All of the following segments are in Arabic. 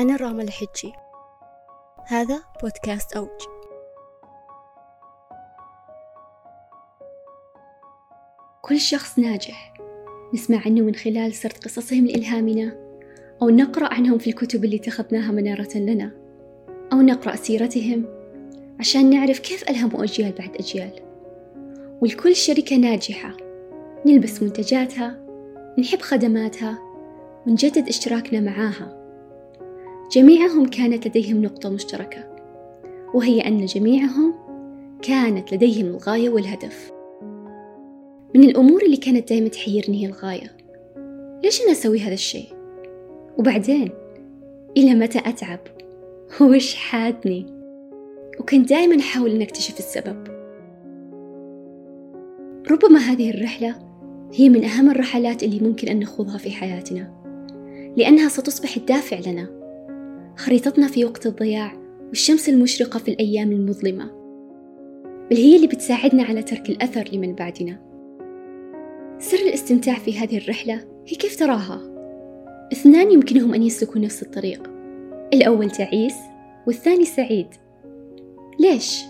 أنا راما الحجي. هذا بودكاست أوج. كل شخص ناجح نسمع عنه من خلال سرد قصصهم لإلهامنا أو نقرأ عنهم في الكتب اللي اتخذناها منارة لنا أو نقرأ سيرتهم عشان نعرف كيف ألهموا أجيال بعد أجيال. ولكل شركة ناجحة نلبس منتجاتها نحب خدماتها ونجدد اشتراكنا معاها. جميعهم كانت لديهم نقطة مشتركة وهي أن جميعهم كانت لديهم الغاية والهدف من الأمور اللي كانت دايما تحيرني هي الغاية ليش أنا أسوي هذا الشيء؟ وبعدين إلى متى أتعب؟ وش حادني؟ وكنت دايما أحاول أن أكتشف السبب ربما هذه الرحلة هي من أهم الرحلات اللي ممكن أن نخوضها في حياتنا لأنها ستصبح الدافع لنا خريطتنا في وقت الضياع والشمس المشرقة في الأيام المظلمة. بل هي اللي بتساعدنا على ترك الأثر لمن بعدنا. سر الاستمتاع في هذه الرحلة هي كيف تراها؟ اثنان يمكنهم أن يسلكوا نفس الطريق. الأول تعيس والثاني سعيد. ليش؟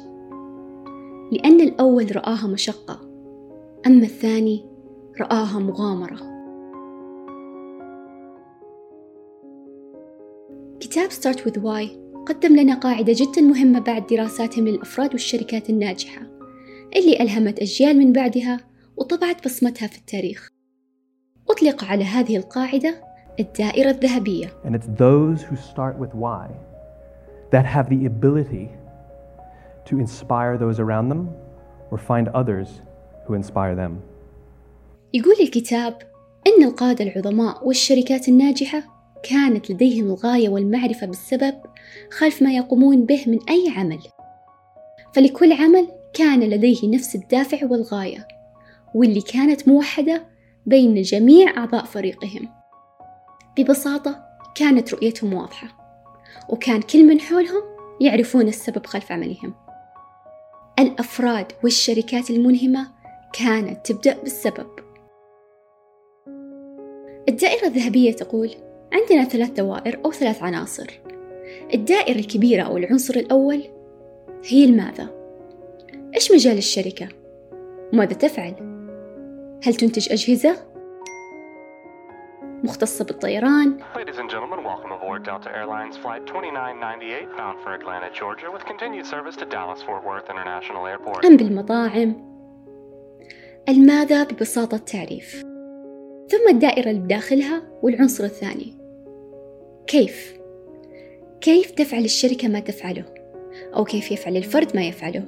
لأن الأول رآها مشقة أما الثاني رآها مغامرة. كتاب Start with Why قدم لنا قاعدة جدا مهمة بعد دراساتهم للأفراد والشركات الناجحة اللي ألهمت أجيال من بعدها وطبعت بصمتها في التاريخ أطلق على هذه القاعدة الدائرة الذهبية And it's those who start with why that have the ability to inspire those around them or find others who inspire them. يقول الكتاب إن القادة العظماء والشركات الناجحة كانت لديهم الغاية والمعرفة بالسبب خلف ما يقومون به من أي عمل. فلكل عمل كان لديه نفس الدافع والغاية واللي كانت موحدة بين جميع أعضاء فريقهم. ببساطة كانت رؤيتهم واضحة وكان كل من حولهم يعرفون السبب خلف عملهم. الأفراد والشركات الملهمة كانت تبدأ بالسبب. الدائرة الذهبية تقول عندنا ثلاث دوائر أو ثلاث عناصر الدائرة الكبيرة أو العنصر الأول هي الماذا إيش مجال الشركة؟ ماذا تفعل؟ هل تنتج أجهزة؟ مختصة بالطيران Ladies and gentlemen, welcome aboard Delta Airlines Flight 2998 bound for Atlanta, Georgia with continued service to Dallas-Fort Worth International Airport. أم بالمطاعم؟ الماذا ببساطة تعريف ثم الدائرة اللي بداخلها والعنصر الثاني كيف؟ كيف تفعل الشركة ما تفعله؟ أو كيف يفعل الفرد ما يفعله؟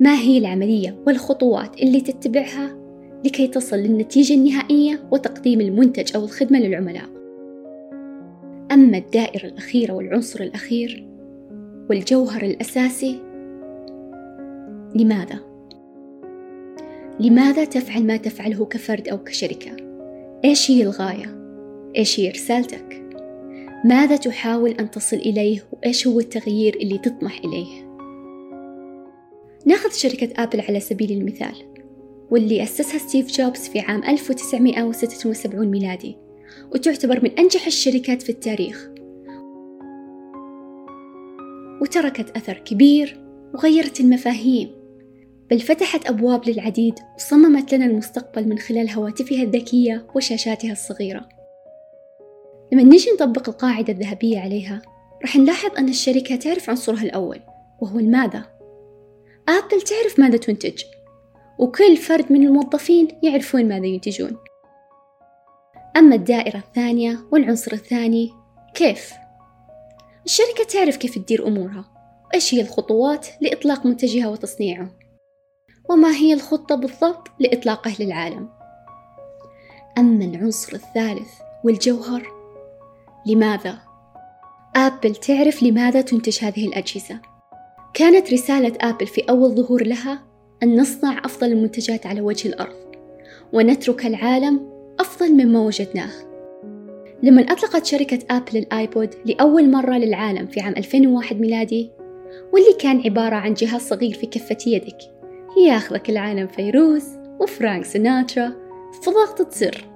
ما هي العملية والخطوات اللي تتبعها لكي تصل للنتيجة النهائية وتقديم المنتج أو الخدمة للعملاء؟ أما الدائرة الأخيرة والعنصر الأخير والجوهر الأساسي لماذا؟ لماذا تفعل ما تفعله كفرد أو كشركة؟ إيش هي الغاية؟ إيش هي رسالتك؟ ماذا تحاول أن تصل إليه؟ وإيش هو التغيير اللي تطمح إليه؟ ناخذ شركة آبل على سبيل المثال واللي أسسها ستيف جوبز في عام 1976 ميلادي وتعتبر من أنجح الشركات في التاريخ. وتركت أثر كبير وغيرت المفاهيم بل فتحت أبواب للعديد وصممت لنا المستقبل من خلال هواتفها الذكية وشاشاتها الصغيرة. لما نجي نطبق القاعدة الذهبية عليها راح نلاحظ أن الشركة تعرف عنصرها الأول وهو الماذا آبل تعرف ماذا تنتج وكل فرد من الموظفين يعرفون ماذا ينتجون. أما الدائرة الثانية والعنصر الثاني كيف؟ الشركة تعرف كيف تدير أمورها وإيش هي الخطوات لإطلاق منتجها وتصنيعه وما هي الخطة بالضبط لإطلاقه للعالم. أما العنصر الثالث والجوهر لماذا؟ آبل تعرف لماذا تنتج هذه الأجهزة؟ كانت رسالة آبل في أول ظهور لها أن نصنع أفضل المنتجات على وجه الأرض ونترك العالم أفضل مما وجدناه. لما أطلقت شركة آبل الآيبود لأول مرة للعالم في عام 2001 ميلادي واللي كان عبارة عن جهاز صغير في كفة يدك ياخذك لعالم فيروز وفرانك سيناترا في ضغطة زر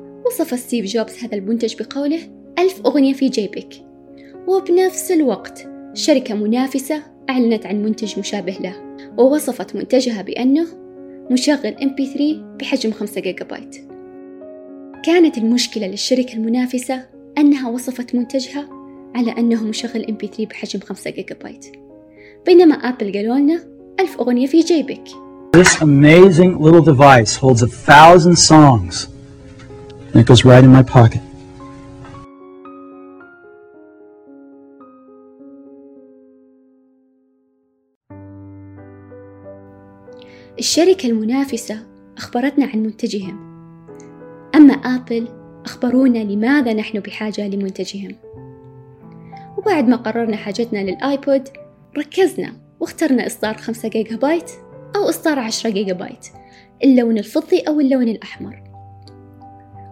وصف ستيف جوبز هذا المنتج بقوله ألف أغنية في جيبك. وبنفس الوقت شركة منافسة أعلنت عن منتج مشابه له ووصفت منتجها بأنه مشغل MP3 بحجم 5 جيجا بايت كانت المشكلة للشركة المنافسة أنها وصفت منتجها على أنه مشغل MP3 بحجم 5 جيجا بايت بينما أبل قالوا لنا ألف أغنية في جيبك. This amazing little device holds a thousand songs. And it goes right in my pocket. الشركة المنافسة أخبرتنا عن منتجهم. أما آبل أخبرونا لماذا نحن بحاجة لمنتجهم. وبعد ما قررنا حاجتنا للآيبود ركزنا واخترنا إصدار 5 جيجا بايت أو إصدار 10 جيجا بايت اللون الفضي أو اللون الأحمر.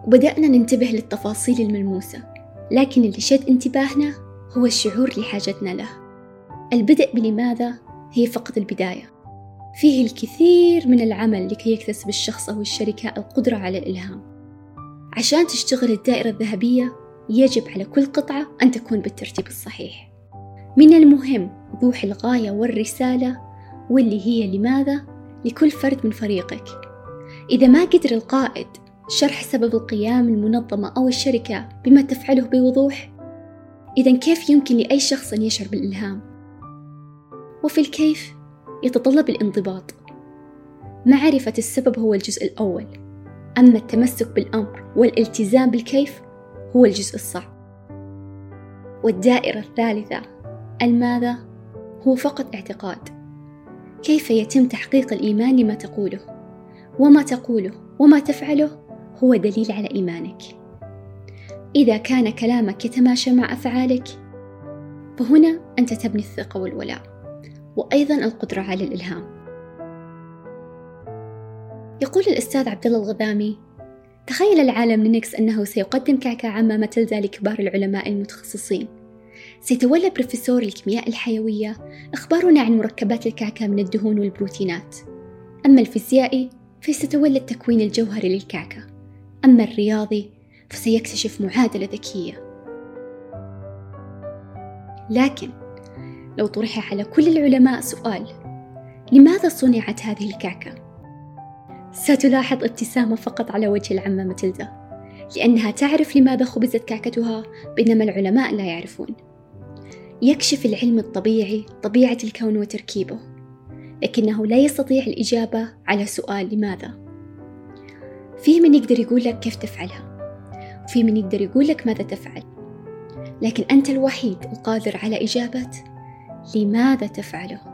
وبدأنا ننتبه للتفاصيل الملموسة لكن اللي شد انتباهنا هو الشعور لحاجتنا له. البدء بلماذا؟ هي فقط البداية. فيه الكثير من العمل لكي يكتسب الشخص أو الشركة القدرة على الإلهام. عشان تشتغل الدائرة الذهبية يجب على كل قطعة أن تكون بالترتيب الصحيح. من المهم وضوح الغاية والرسالة واللي هي لماذا؟ لكل فرد من فريقك. إذا ما قدر القائد شرح سبب القيام المنظمة أو الشركة بما تفعله بوضوح؟ إذا كيف يمكن لأي شخص أن يشعر بالإلهام؟ وفي الكيف يتطلب الانضباط. معرفة السبب هو الجزء الأول أما التمسك بالأمر والالتزام بالكيف هو الجزء الصعب. والدائرة الثالثة الماذا؟ هو فقط اعتقاد. كيف يتم تحقيق الإيمان لما تقوله؟ وما تقوله؟ وما تفعله؟ هو دليل على إيمانك. إذا كان كلامك يتماشى مع أفعالك فهنا أنت تبني الثقة والولاء وأيضا القدرة على الإلهام. يقول الأستاذ عبد الله الغذامي تخيل العالم لينوكس أنه سيقدم كعكة العمة ماتيلدا لكبار العلماء المتخصصين. سيتولى بروفيسور الكيمياء الحيوية إخبارنا عن مركبات الكعكة من الدهون والبروتينات. أما الفيزيائي فسيتولى التكوين الجوهري للكعكة. أما الرياضي فسيكتشف معادلة ذكية. لكن لو طرح على كل العلماء سؤال لماذا صنعت هذه الكعكة؟ ستلاحظ ابتسامة فقط على وجه العمة ماتيلدا لأنها تعرف لماذا خبزت كعكتها بينما العلماء لا يعرفون. يكشف العلم الطبيعي طبيعة الكون وتركيبه لكنه لا يستطيع الإجابة على سؤال لماذا؟ في من يقدر يقول لك كيف تفعلها وفي من يقدر يقول لك ماذا تفعل. لكن أنت الوحيد القادر على إجابة لماذا تفعله.